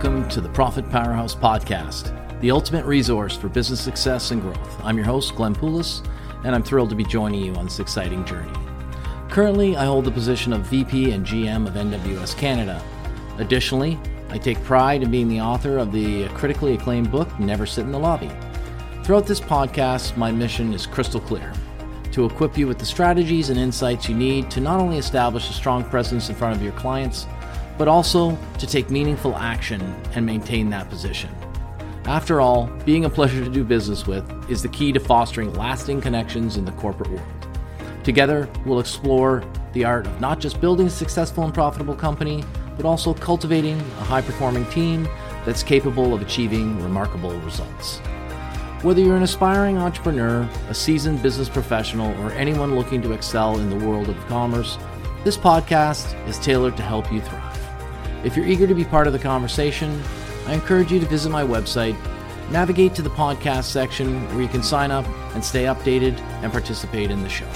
welcome to the Profit Powerhouse Podcast, the ultimate resource for business success and growth. I'm your host, Glenn Poulos, and I'm thrilled to be joining you on this exciting journey. Currently, I hold the position of VP and GM of NWS Canada. Additionally, I take pride in being the author of the critically acclaimed book, Never Sit in the Lobby. Throughout this podcast, my mission is crystal clear to equip you with the strategies and insights you need to not only establish a strong presence in front of your clients, but also to take meaningful action and maintain that position. After all, being a pleasure to do business with is the key to fostering lasting connections in the corporate world. Together, we'll explore the art of not just building a successful and profitable company, but also cultivating a high performing team that's capable of achieving remarkable results. Whether you're an aspiring entrepreneur, a seasoned business professional, or anyone looking to excel in the world of commerce, this podcast is tailored to help you thrive. If you're eager to be part of the conversation, I encourage you to visit my website, navigate to the podcast section where you can sign up and stay updated and participate in the show.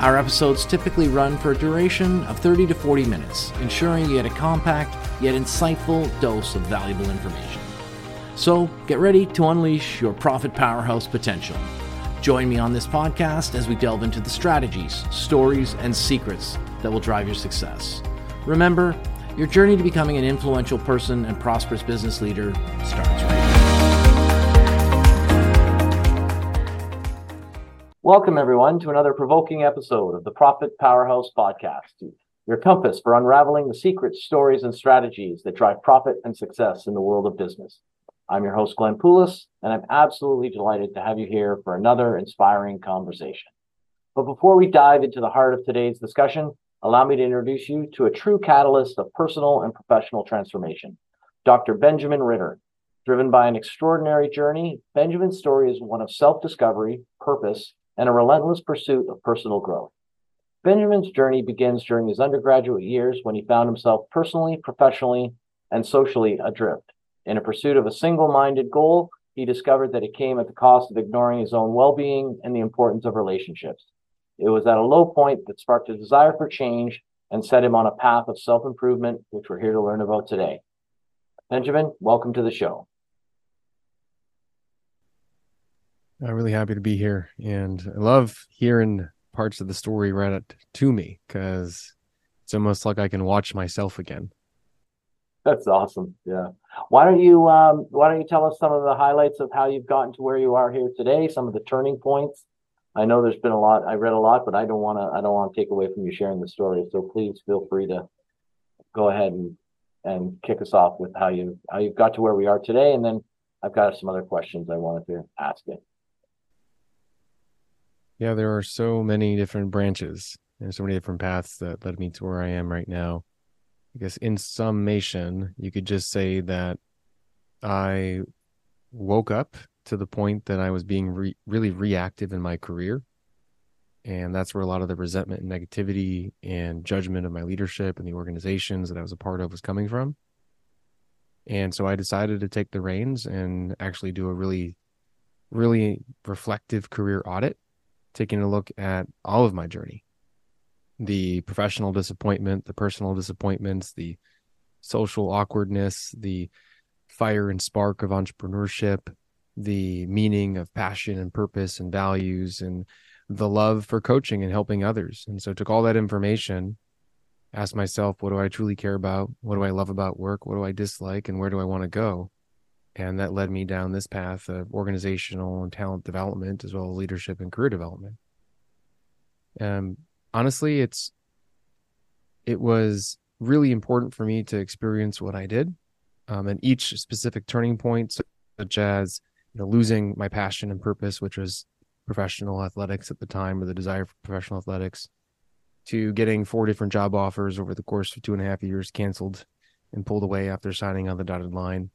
Our episodes typically run for a duration of 30 to 40 minutes, ensuring you get a compact yet insightful dose of valuable information. So get ready to unleash your profit powerhouse potential. Join me on this podcast as we delve into the strategies, stories, and secrets that will drive your success. Remember, your journey to becoming an influential person and prosperous business leader starts right now. Welcome, everyone, to another provoking episode of the Profit Powerhouse Podcast, your compass for unraveling the secrets, stories, and strategies that drive profit and success in the world of business. I'm your host, Glenn Poulos, and I'm absolutely delighted to have you here for another inspiring conversation. But before we dive into the heart of today's discussion, allow me to introduce you to a true catalyst of personal and professional transformation, Dr. Benjamin Ritter. Driven by an extraordinary journey, Benjamin's story is one of self discovery, purpose, and a relentless pursuit of personal growth. Benjamin's journey begins during his undergraduate years when he found himself personally, professionally, and socially adrift. In a pursuit of a single minded goal, he discovered that it came at the cost of ignoring his own well being and the importance of relationships. It was at a low point that sparked a desire for change and set him on a path of self improvement, which we're here to learn about today. Benjamin, welcome to the show. I'm really happy to be here. And I love hearing parts of the story read to me because it's almost like I can watch myself again. That's awesome. Yeah. Why don't you um, Why don't you tell us some of the highlights of how you've gotten to where you are here today? Some of the turning points, I know there's been a lot. I read a lot, but I don't want to. I don't want to take away from you sharing the story. So please feel free to go ahead and and kick us off with how you how you got to where we are today, and then I've got some other questions I wanted to ask you. Yeah, there are so many different branches and so many different paths that led me to where I am right now. I guess in summation, you could just say that I woke up to the point that I was being re- really reactive in my career. And that's where a lot of the resentment and negativity and judgment of my leadership and the organizations that I was a part of was coming from. And so I decided to take the reins and actually do a really, really reflective career audit, taking a look at all of my journey the professional disappointment, the personal disappointments, the social awkwardness, the fire and spark of entrepreneurship, the meaning of passion and purpose and values and the love for coaching and helping others. And so I took all that information, asked myself, what do I truly care about? What do I love about work? What do I dislike? And where do I want to go? And that led me down this path of organizational and talent development, as well as leadership and career development. Um, honestly, it's it was really important for me to experience what I did. Um, and each specific turning point, such as you know, losing my passion and purpose, which was professional athletics at the time, or the desire for professional athletics, to getting four different job offers over the course of two and a half years, canceled and pulled away after signing on the dotted line,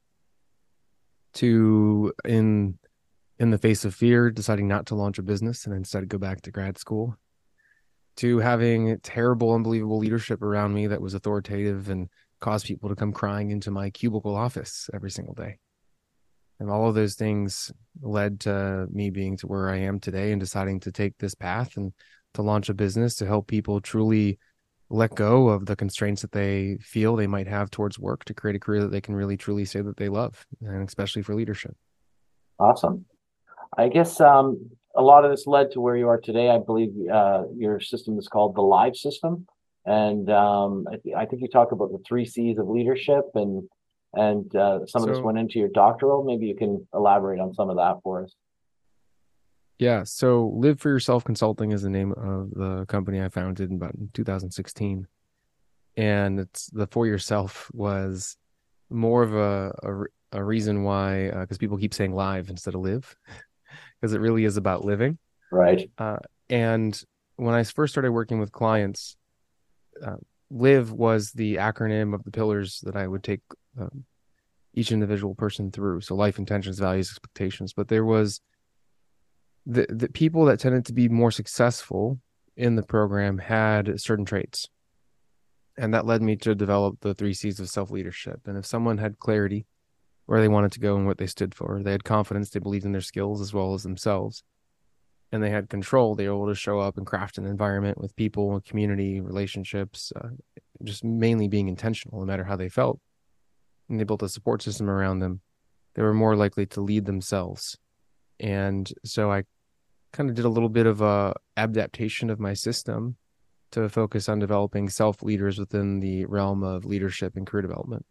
to in in the face of fear, deciding not to launch a business and instead go back to grad school, to having terrible, unbelievable leadership around me that was authoritative and caused people to come crying into my cubicle office every single day and all of those things led to me being to where I am today and deciding to take this path and to launch a business to help people truly let go of the constraints that they feel they might have towards work to create a career that they can really truly say that they love, and especially for leadership. Awesome. I guess um, a lot of this led to where you are today. I believe uh, your system is called the Live System, and um, I, th- I, think you talk about the three C's of leadership, and and uh, some so, of this went into your doctoral. Maybe you can elaborate on some of that for us. Yeah. So Live for Yourself Consulting is the name of the company I founded in about 2016. And it's the for yourself was more of a, a, a reason why, because uh, people keep saying live instead of live, because it really is about living. Right. Uh, and when I first started working with clients, uh, live was the acronym of the pillars that I would take um, each individual person through. So life intentions, values, expectations. But there was the the people that tended to be more successful in the program had certain traits and that led me to develop the three c's of self-leadership and if someone had clarity where they wanted to go and what they stood for they had confidence they believed in their skills as well as themselves and they had control they were able to show up and craft an environment with people community relationships uh, just mainly being intentional no matter how they felt and they built a support system around them they were more likely to lead themselves and so I kind of did a little bit of a adaptation of my system to focus on developing self leaders within the realm of leadership and career development.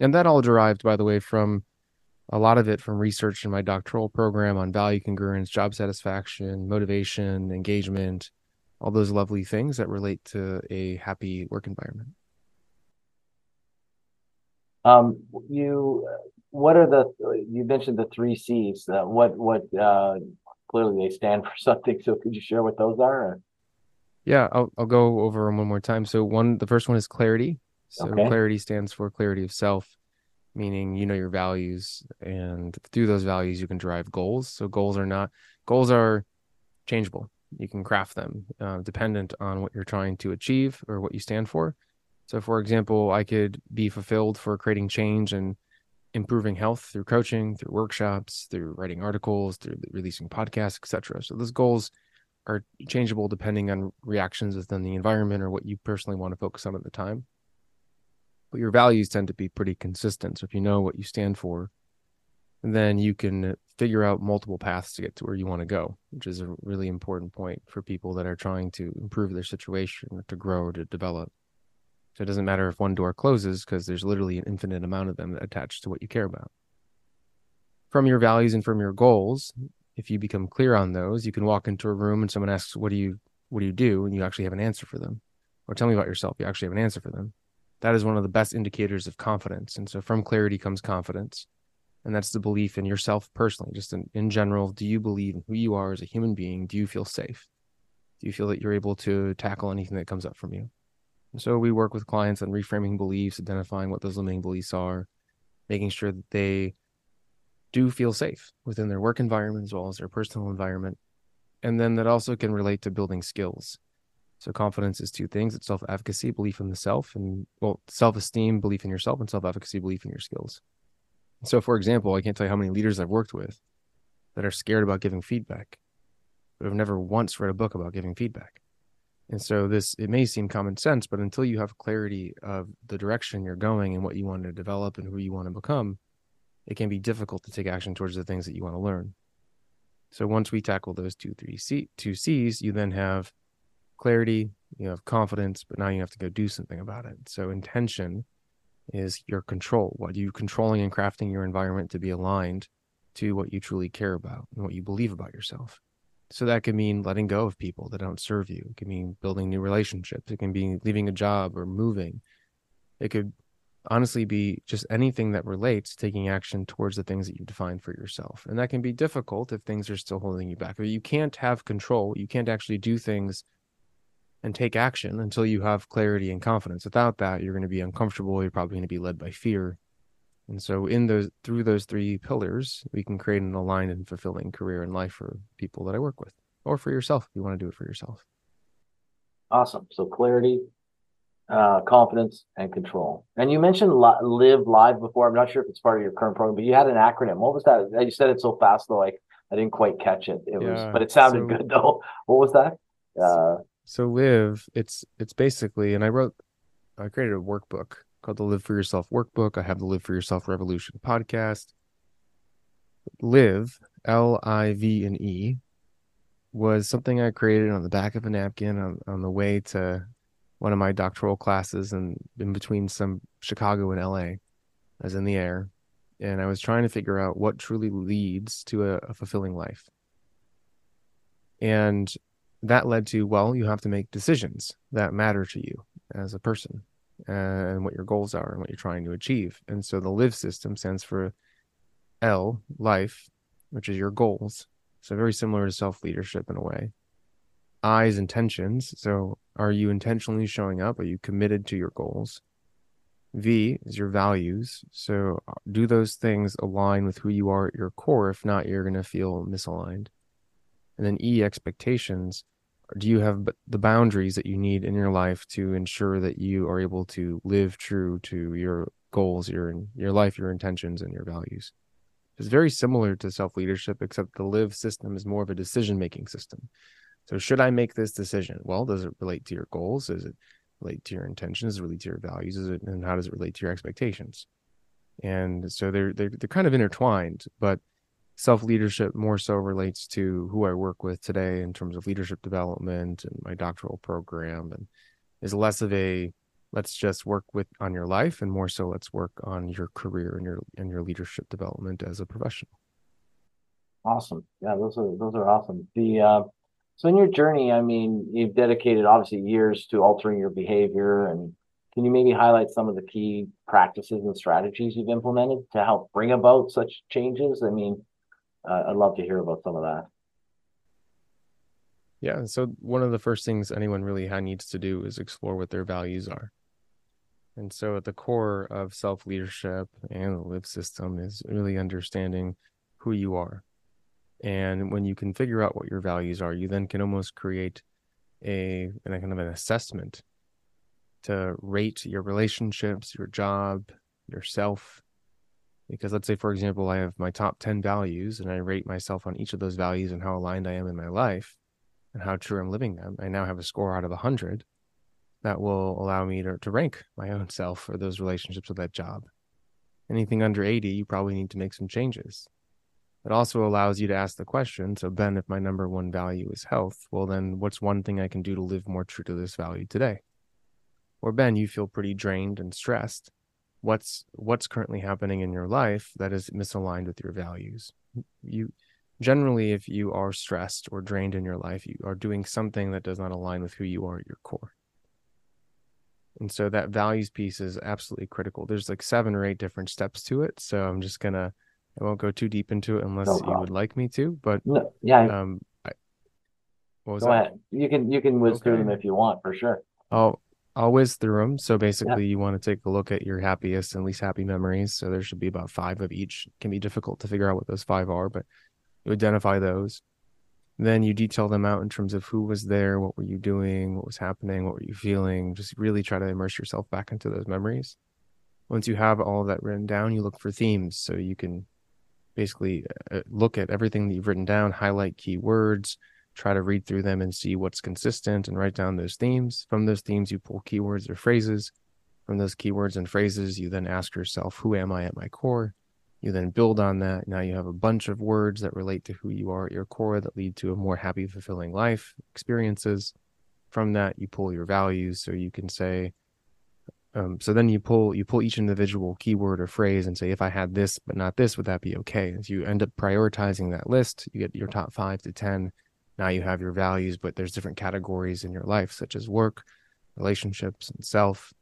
And that all derived, by the way, from a lot of it from research in my doctoral program on value congruence, job satisfaction, motivation, engagement, all those lovely things that relate to a happy work environment. Um, you what are the you mentioned the three C's? Uh, what what uh, clearly they stand for something. So could you share what those are? Or? Yeah, I'll I'll go over them one more time. So one, the first one is clarity. So okay. clarity stands for clarity of self, meaning you know your values, and through those values you can drive goals. So goals are not goals are changeable. You can craft them uh, dependent on what you're trying to achieve or what you stand for. So, for example, I could be fulfilled for creating change and improving health through coaching, through workshops, through writing articles, through releasing podcasts, etc. So those goals are changeable depending on reactions within the environment or what you personally want to focus on at the time. But your values tend to be pretty consistent. So if you know what you stand for, then you can figure out multiple paths to get to where you want to go, which is a really important point for people that are trying to improve their situation or to grow or to develop. So it doesn't matter if one door closes because there's literally an infinite amount of them attached to what you care about. From your values and from your goals, if you become clear on those, you can walk into a room and someone asks, "What do you what do you do?" and you actually have an answer for them. Or tell me about yourself. You actually have an answer for them. That is one of the best indicators of confidence. And so from clarity comes confidence. And that's the belief in yourself personally, just in, in general. Do you believe in who you are as a human being? Do you feel safe? Do you feel that you're able to tackle anything that comes up from you? So we work with clients on reframing beliefs, identifying what those limiting beliefs are, making sure that they do feel safe within their work environment as well as their personal environment. And then that also can relate to building skills. So confidence is two things: it's self-efficacy, belief in the self, and well, self-esteem, belief in yourself, and self-efficacy, belief in your skills. So, for example, I can't tell you how many leaders I've worked with that are scared about giving feedback, but have never once read a book about giving feedback. And so this it may seem common sense, but until you have clarity of the direction you're going and what you want to develop and who you want to become, it can be difficult to take action towards the things that you want to learn. So once we tackle those two, three C two C's, you then have clarity, you have confidence, but now you have to go do something about it. So intention is your control. What are you controlling and crafting your environment to be aligned to what you truly care about and what you believe about yourself. So that could mean letting go of people that don't serve you. It can mean building new relationships. It can be leaving a job or moving. It could honestly be just anything that relates taking action towards the things that you've defined for yourself. And that can be difficult if things are still holding you back. You can't have control. You can't actually do things and take action until you have clarity and confidence. Without that, you're going to be uncomfortable. You're probably going to be led by fear. And so in those through those three pillars, we can create an aligned and fulfilling career and life for people that I work with or for yourself if you want to do it for yourself. Awesome. So clarity, uh, confidence, and control. And you mentioned li- live live before. I'm not sure if it's part of your current program, but you had an acronym. What was that? You said it so fast though, like I didn't quite catch it. It yeah, was, but it sounded so, good though. What was that? Uh, So live, it's it's basically, and I wrote, I created a workbook called the Live for Yourself workbook. I have the Live for Yourself Revolution podcast. Live, L I V and E, was something I created on the back of a napkin on, on the way to one of my doctoral classes and in between some Chicago and LA. I was in the air and I was trying to figure out what truly leads to a, a fulfilling life. And that led to well you have to make decisions that matter to you as a person Uh, and what your goals are and what you're trying to achieve. And so the live system stands for l life which is your goals. So very similar to self leadership in a way. I is intentions. So are you intentionally showing up? Are you committed to your goals? V is your values. So uh, do those things align with who you are at your core? If not you're going to feel misaligned. And then E expectations. Do you have the boundaries that you need in your life to ensure that you are able to live true to your goals, your your life, your intentions, and your values? It's very similar to self leadership, except the live system is more of a decision making system. So, should I make this decision? Well, does it relate to your goals? Does it relate to your intentions? Does it relate to your values? Is it, and how does it relate to your expectations? And so they're they're they're kind of intertwined, but self leadership more so relates to who I work with today in terms of leadership development and my doctoral program, and is less of a let's just work with on your life and more so let's work on your career and your and your leadership development as a professional. Awesome. Yeah, those are those are awesome. The uh, so in your journey, I mean, you've dedicated obviously years to altering your behavior and can you maybe highlight some of the key practices and strategies you've implemented to help bring about such changes? I mean, uh, I'd love to hear about some of that. Yeah. So one of the first things anyone really needs to do is explore what their values are. And so at the core of self leadership and the live system is really understanding who you are. And when you can figure out what your values are, you then can almost create a, a kind of an assessment to rate your relationships, your job, yourself, because let's say, for example, I have my top 10 values and I rate myself on each of those values and how aligned I am in my life and how true I'm living them. I now have a score out of 100 that will allow me to, to rank my own self for those relationships with that job. Anything under 80, you probably need to make some changes. It also allows you to ask the question so, Ben, if my number one value is health, well, then what's one thing I can do to live more true to this value today? Or, Ben, you feel pretty drained and stressed what's what's currently happening in your life that is misaligned with your values. You generally if you are stressed or drained in your life you are doing something that does not align with who you are at your core. And so that values piece is absolutely critical. There's like seven or eight different steps to it so i'm just gonna i won't go too deep into it unless you would like me to but no, yeah. um I, what was go that? ahead. You can you can whiz okay. through them if you want for sure. Oh I'll whiz through them. So basically, you want to take a look at your happiest and least happy memories. So there should be about five of each. It can be difficult to figure out what those five are, but you identify those. Then you detail them out in terms of who was there, what were you doing, what was happening, what were you feeling. Just really try to immerse yourself back into those memories. Once you have all of that written down, you look for themes. So you can basically uh, look at everything that you've written down, highlight key words, try to read through them and see what's consistent and write down those themes. From those themes, you pull keywords or phrases. From those keywords and phrases, you then ask yourself, Who am I at my core? You then build on that. Now you have a bunch of words that relate to who you are at your core that lead to a more happy, fulfilling life experiences. From that, you pull your values. So you can say, um, so then you pull you pull each individual keyword or phrase and say, if I had this but not this, would that be okay? As you end up prioritizing that list, you get your top five to ten now you have your values but there's different categories in your life such as work relationships and self.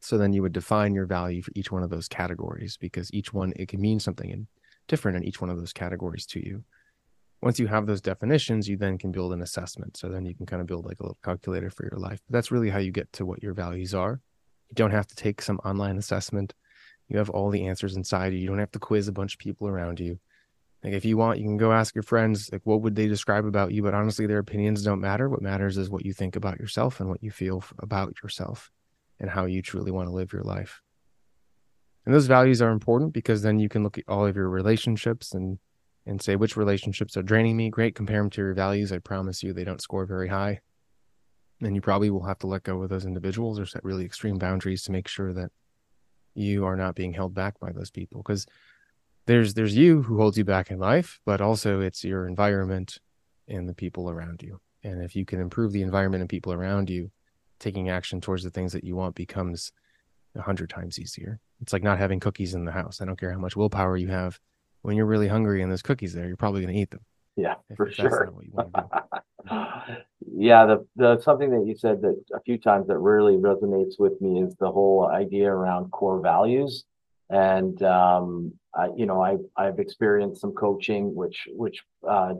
So then you would define your value for each one of those categories because each one it can mean something in, different in each one of those categories to you. Once you have those definitions you then can build an assessment. So then you can kind of build like a little calculator for your life. But that's really how you get to what your values are. You don't have to take some online assessment. You have all the answers inside you. You don't have to quiz a bunch of people around you like if you want, you can go ask your friends, like what would they describe about you? But honestly, their opinions don't matter. What matters is what you think about yourself and what you feel about yourself and how you truly want to live your life. And those values are important because then you can look at all of your relationships and and say which relationships are draining me. Great, compare them to your values. I promise you they don't score very high. and you probably will have to let go of those individuals or set really extreme boundaries to make sure that you are not being held back by those people because there's there's you who holds you back in life but also it's your environment and the people around you. And if you can improve the environment and people around you taking action towards the things that you want becomes a hundred times easier. It's like not having cookies in the house. I don't care how much willpower you have. When you're really hungry and there's cookies there you're probably going to eat them. Yeah for sure. yeah the, the something that you said that a few times that really resonates with me is the whole idea around core values and um, I, you know I, I've experienced some coaching which which uh,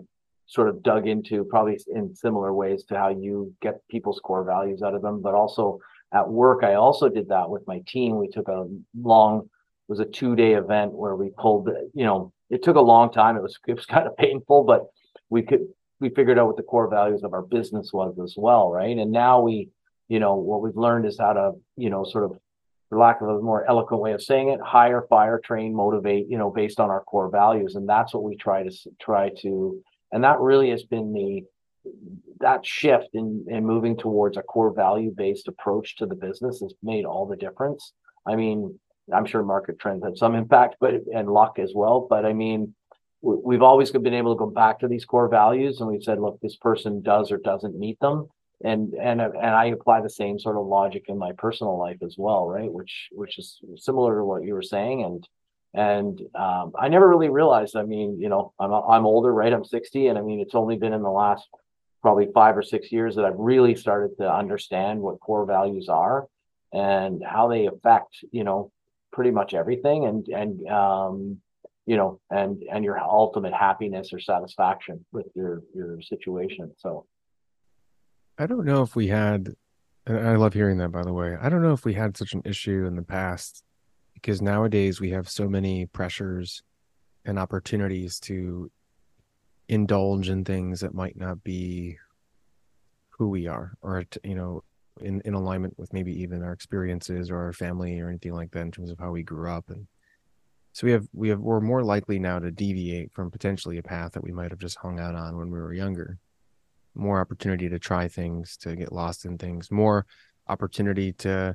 sort of dug into probably in similar ways to how you get people's core values out of them. But also at work I also did that with my team. We took a long was a two day event where we pulled you know it took a long time. It was it was kind of painful but we could we figured out what the core values of our business was as well, right? And now we, you know, what we've learned is how to, you know, sort of, for lack of a more eloquent way of saying it, hire, fire, train, motivate, you know, based on our core values, and that's what we try to try to, and that really has been the that shift in, in moving towards a core value based approach to the business has made all the difference. I mean, I'm sure market trends had some impact, but and luck as well. But I mean, we've always been able to go back to these core values and we've said look this person does or doesn't meet them and and and i apply the same sort of logic in my personal life as well right? Which which is similar to what you were saying. And and um, i never really realized i mean you know i'm i'm older right? I'm 60 and i mean it's only been in the last probably five or six years that i've really started to understand what core values are and how they affect you know pretty much everything and and um you know, and and your ultimate happiness or satisfaction with your your situation. So I don't know if we had and I love hearing that by the way. I don't know if we had such an issue in the past because nowadays we have so many pressures and opportunities to indulge in things that might not be who we are or you know in in alignment with maybe even our experiences or our family or anything like that in terms of how we grew up and so we have we have we're more likely now to deviate from potentially a path that we might have just hung out on when we were younger. More opportunity to try things, to get lost in things, more opportunity to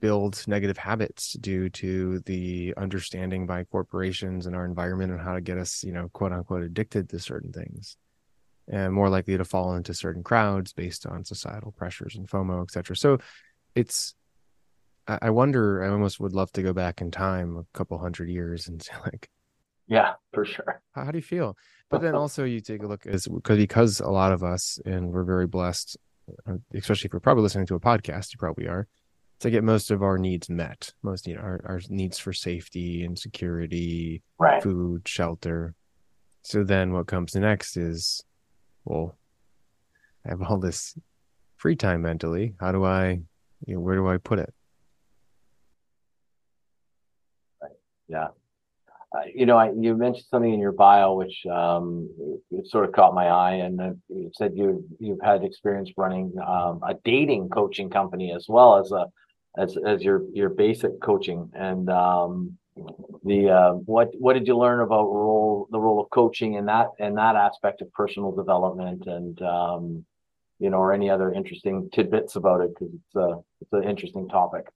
build negative habits due to the understanding by corporations and our environment and how to get us, you know, quote unquote addicted to certain things. And more likely to fall into certain crowds based on societal pressures and FOMO, et cetera. So it's I wonder. I almost would love to go back in time a couple hundred years and say, like, yeah, for sure. How, how do you feel? But then also you take a look as because because a lot of us and we're very blessed, uh, especially if you're probably listening to a podcast, you probably are, to get most of our needs met. Most you know, our our needs for safety and security, right. food, shelter. So then what comes next is, well, I have all this free time mentally. How do I, you know, where do I put it? Yeah. Uh, you know, I, you mentioned something in your bio which um, sort of caught my eye, and uh, you said you you've had experience running um, a dating coaching company as well as a as as your your basic coaching. And um, the uh, what what did you learn about role the role of coaching in that in that aspect of personal development and um, you know, or any other interesting tidbits about it because it's a it's an interesting topic.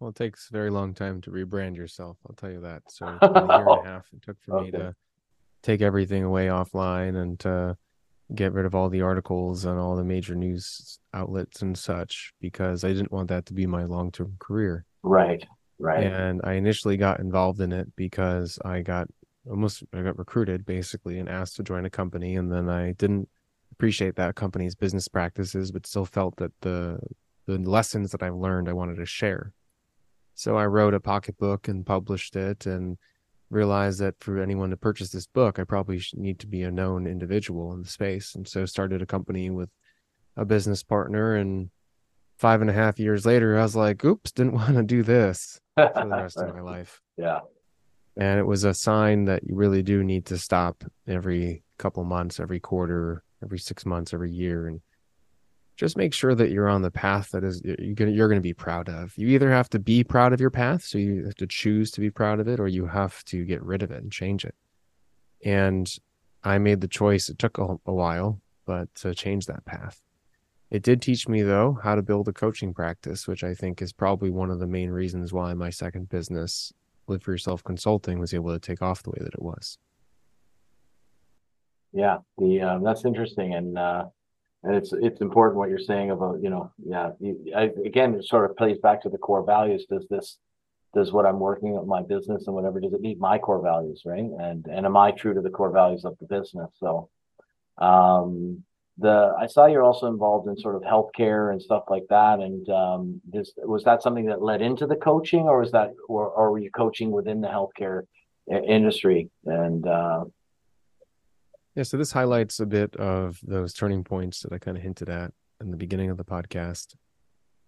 Well, it takes a very long time to rebrand yourself. I'll tell you that. So a year and a half it took for okay. me to take everything away offline and to get rid of all the articles on all the major news outlets and such because I didn't want that to be my long term career. Right. Right. And I initially got involved in it because I got almost I got recruited basically and asked to join a company and then I didn't appreciate that company's business practices but still felt that the the lessons that I've learned I wanted to share so I wrote a pocketbook and published it and realized that for anyone to purchase this book, I probably need to be a known individual in the space. And so started a company with a business partner. And five and a half years later, I was like, oops, didn't want to do this for the rest of my life. Yeah. And it was a sign that you really do need to stop every couple months, every quarter, every six months, every year, and just make sure that you're on the path that is you're gonna you're gonna be proud of. You either have to be proud of your path, so you have to choose to be proud of it, or you have to get rid of it and change it. And I made the choice. It took a, a while, but to change that path. It did teach me though how to build a coaching practice, which I think is probably one of the main reasons why my second business, Live for Yourself Consulting, was able to take off the way that it was. Yeah, the um, that's interesting, and uh, and it's it's important what you're saying about you know yeah you, I, again it sort of plays back to the core values. Does this does what I'm working at my business and whatever does it meet my core values, right? And and am I true to the core values of the business? So, um, the I saw you're also involved in sort of healthcare and stuff like that. And um, this was that something that led into the coaching, or was that, or, or were you coaching within the healthcare industry? And uh, yeah, so this highlights a bit of those turning points that I kind of hinted at in the beginning of the podcast.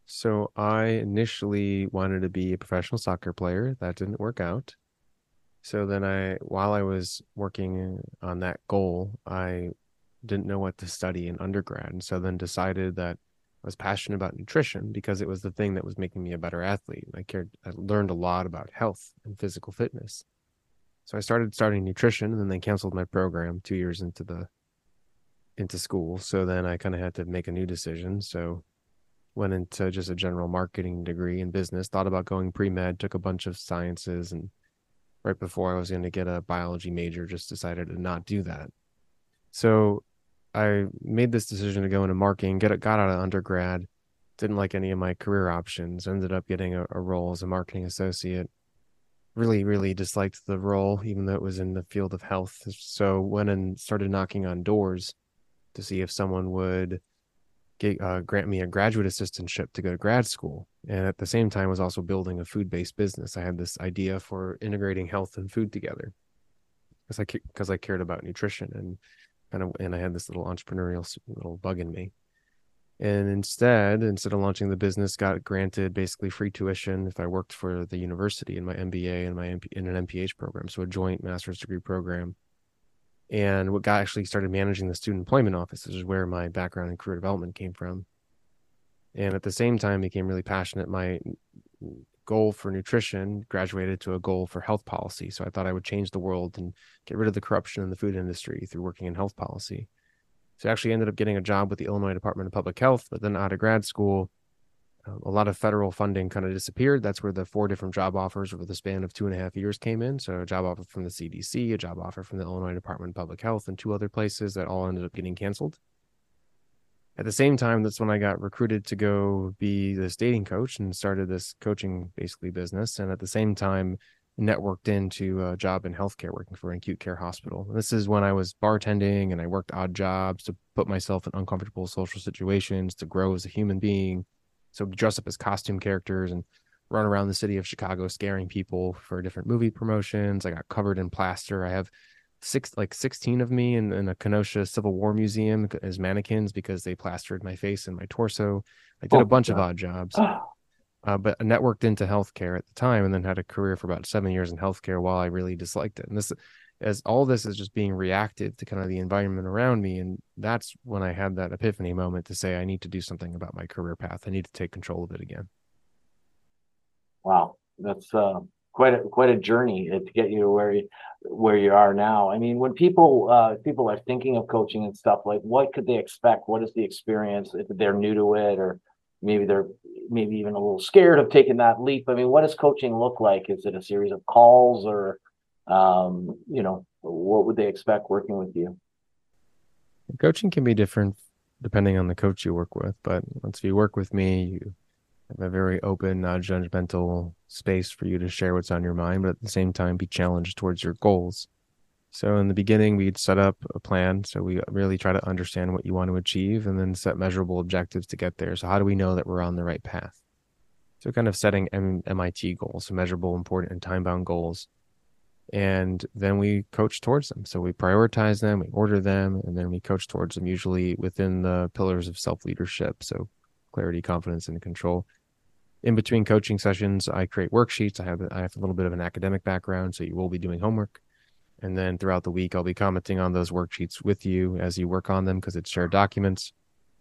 So I initially wanted to be a professional soccer player. That didn't work out. So then I while I was working on that goal, I didn't know what to study in undergrad. And so then decided that I was passionate about nutrition because it was the thing that was making me a better athlete. I cared I learned a lot about health and physical fitness. So I started starting nutrition and then they canceled my program 2 years into the into school. So then I kind of had to make a new decision. So went into just a general marketing degree in business, thought about going pre med, took a bunch of sciences, and right before I was going to get a biology major, just decided to not do that. So I made this decision to go into marketing, get got out of undergrad, didn't like any of my career options, ended up getting a, a role as a marketing associate. Really, really disliked the role, even though it was in the field of health. So went and started knocking on doors to see if someone would get, uh, grant me a graduate assistantship to go to grad school. And at the same time, was also building a food based business. I had this idea for integrating health and food together because I because I cared about nutrition and kind of and I had this little entrepreneurial little bug in me. And instead, instead of launching the business, got granted basically free tuition if I worked for the university in my MBA and my MP, in an MPH program, so a joint master's degree program and what got actually started managing the student employment office, which is where my background in career development came from. And at the same time, became really passionate. My goal for nutrition graduated to a goal for health policy. So I thought I would change the world and get rid of the corruption in the food industry through working in health policy. So I actually ended up getting a job with the Illinois Department of Public Health, but then out of grad school, um, a lot of federal funding kind of disappeared. That's where the four different job offers over the span of two and a half years came in. So, a job offer from the CDC, a job offer from the Illinois Department of Public Health, and two other places that all ended up getting canceled. At the same time, that's when I got recruited to go be this dating coach and started this coaching basically business. And at the same time, networked into a job in healthcare working for an acute care hospital. This is when I was bartending and I worked odd jobs to put myself in uncomfortable social situations to grow as a human being so dress up as costume characters and run around the city of Chicago scaring people for different movie promotions. I got covered in plaster. I have six like 16 of me in, in a Kenosha Civil War museum as mannequins because they plastered my face and my torso. I did oh, a bunch God. of odd jobs. Ah. Uh, but networked into healthcare at the time and then had a career for about seven years in healthcare while I really disliked it. And this as all this is just being reactive to kind of the environment around me and that's when i had that epiphany moment to say i need to do something about my career path. I need to take control of it again. Wow. That's uh, quite a quite a journey to get you to where you where you are now. I mean when people uh, people are thinking of coaching and stuff like what could they expect? What is the experience if they're new to it or maybe they're maybe even a little scared of taking that leap i mean what does coaching look like is it a series of calls or um, you know, what would they expect working with you? Coaching can be different depending on the coach you work with, but once you work with me, you have a very open, non-judgmental space for you to share what's on your mind, but at the same time be challenged towards your goals. So in the beginning, we'd set up a plan. So we really try to understand what you want to achieve and then set measurable objectives to get there. So how do we know that we're on the right path? So kind of setting M- MIT goals, so measurable, important, and time-bound goals and then we coach towards them. So we prioritize them, we order them, and then we coach towards them, usually within the pillars of self leadership. So clarity, confidence, and control. In between coaching sessions, I create worksheets. I have I have a little bit of an academic background, so you will be doing homework. And then throughout the week, I'll be commenting on those worksheets with you as you work on them because it's shared documents.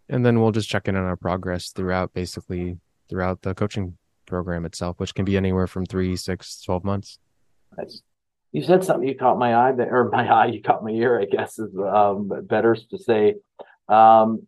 And then we'll just check in on our progress throughout basically throughout the coaching program itself, which can be anywhere from three, six, 12 months. Nice you said something you caught my eye that or my eye you caught my ear i guess is um, better to say um,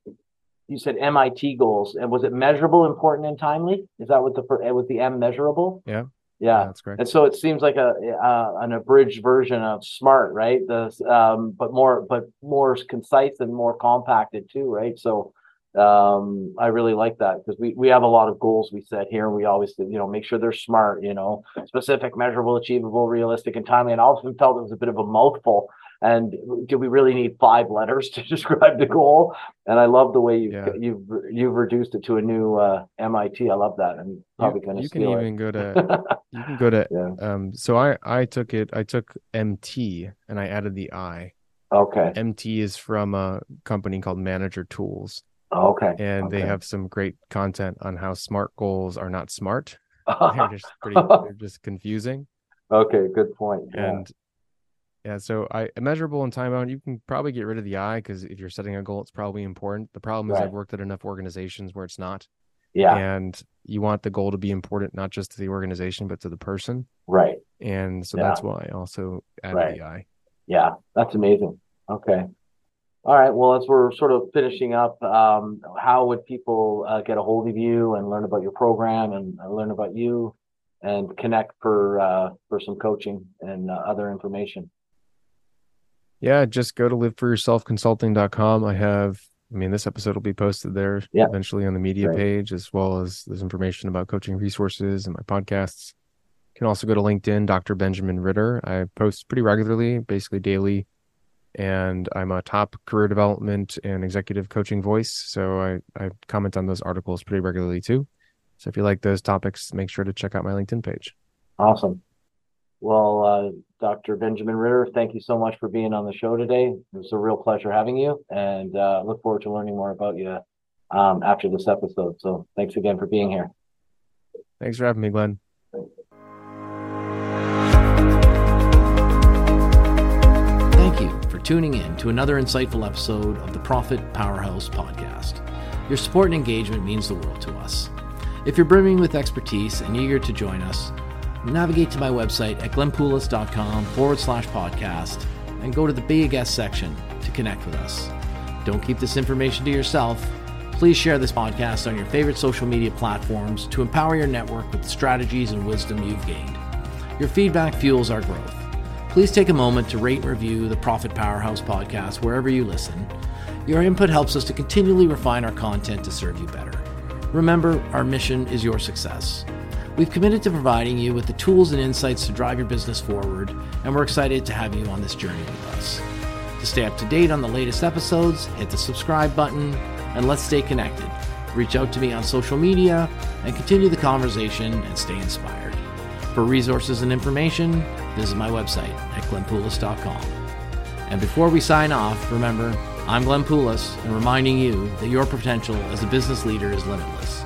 you said MIT goals, and was it measurable, important, and timely? Is that what the was the M measurable? Yeah. Yeah, that's great. And so it seems like a uh, an abridged version of SMART, right? The um, but more but more concise and more compacted too, right? So um, I really like that because we we have a lot of goals we set here, and we always you know make sure they're smart, you know, specific, measurable, achievable, realistic, and timely. And I often felt it was a bit of a mouthful. And do we really need five letters to describe the goal? And I love the way you've yeah. you've you've reduced it to a new uh, MIT. I love that. I'm probably going to. You can even it. go to you can go to yeah. um. So I I took it. I took MT and I added the I. Okay. MT is from a company called Manager Tools okay. And okay. they have some great content on how smart goals are not smart. they're just pretty they're just confusing. Okay, good point. Yeah. And yeah, so I measurable and time bound, you can probably get rid of the I because if you're setting a goal, it's probably important. The problem is right. I've worked at enough organizations where it's not. Yeah. And you want the goal to be important not just to the organization, but to the person. Right. And so yeah. that's why I also added right. the I. Yeah, that's amazing. Okay. All right. Well, as we're sort of finishing up, um, how would people uh, get a hold of you and learn about your program and uh, learn about you and connect for uh, for some coaching and uh, other information? Yeah, just go to liveforyourselfconsulting.com. I have, I mean, this episode will be posted there yeah. eventually on the media Great. page, as well as there's information about coaching resources and my podcasts. You can also go to LinkedIn, Dr. Benjamin Ritter. I post pretty regularly, basically daily and I'm a top career development and executive coaching voice. So I, I comment on those articles pretty regularly too. So if you like those topics, make sure to check out my LinkedIn page. Awesome. Well, uh, Dr. Benjamin Ritter, thank you so much for being on the show today. It was a real pleasure having you and uh, look forward to learning more about you um, after this episode. So thanks again for being here. Thanks for having me, Glenn. Thank you for tuning in to another insightful episode of the Profit Powerhouse podcast. Your support and engagement means the world to us. If you're brimming with expertise and eager to join us, navigate to my website at glenpoulos.com forward slash podcast and go to the Be a Guest section to connect with us. Don't keep this information to yourself. Please share this podcast on your favorite social media platforms to empower your network with the strategies and wisdom you've gained. Your feedback fuels our growth. Please take a moment to rate and review the Profit Powerhouse podcast wherever you listen. Your input helps us to continually refine our content to serve you better. Remember, our mission is your success. We've committed to providing you with the tools and insights to drive your business forward, and we're excited to have you on this journey with us. To stay up to date on the latest episodes, hit the subscribe button, and let's stay connected. Reach out to me on social media and continue the conversation and stay inspired. For resources and information, visit my website at glenpoulos.com. And before we sign off, remember, I'm Glenn Poulos and reminding you that your potential as a business leader is limitless.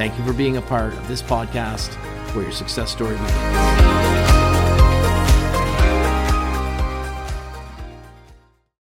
Thank you for being a part of this podcast where your success story begins.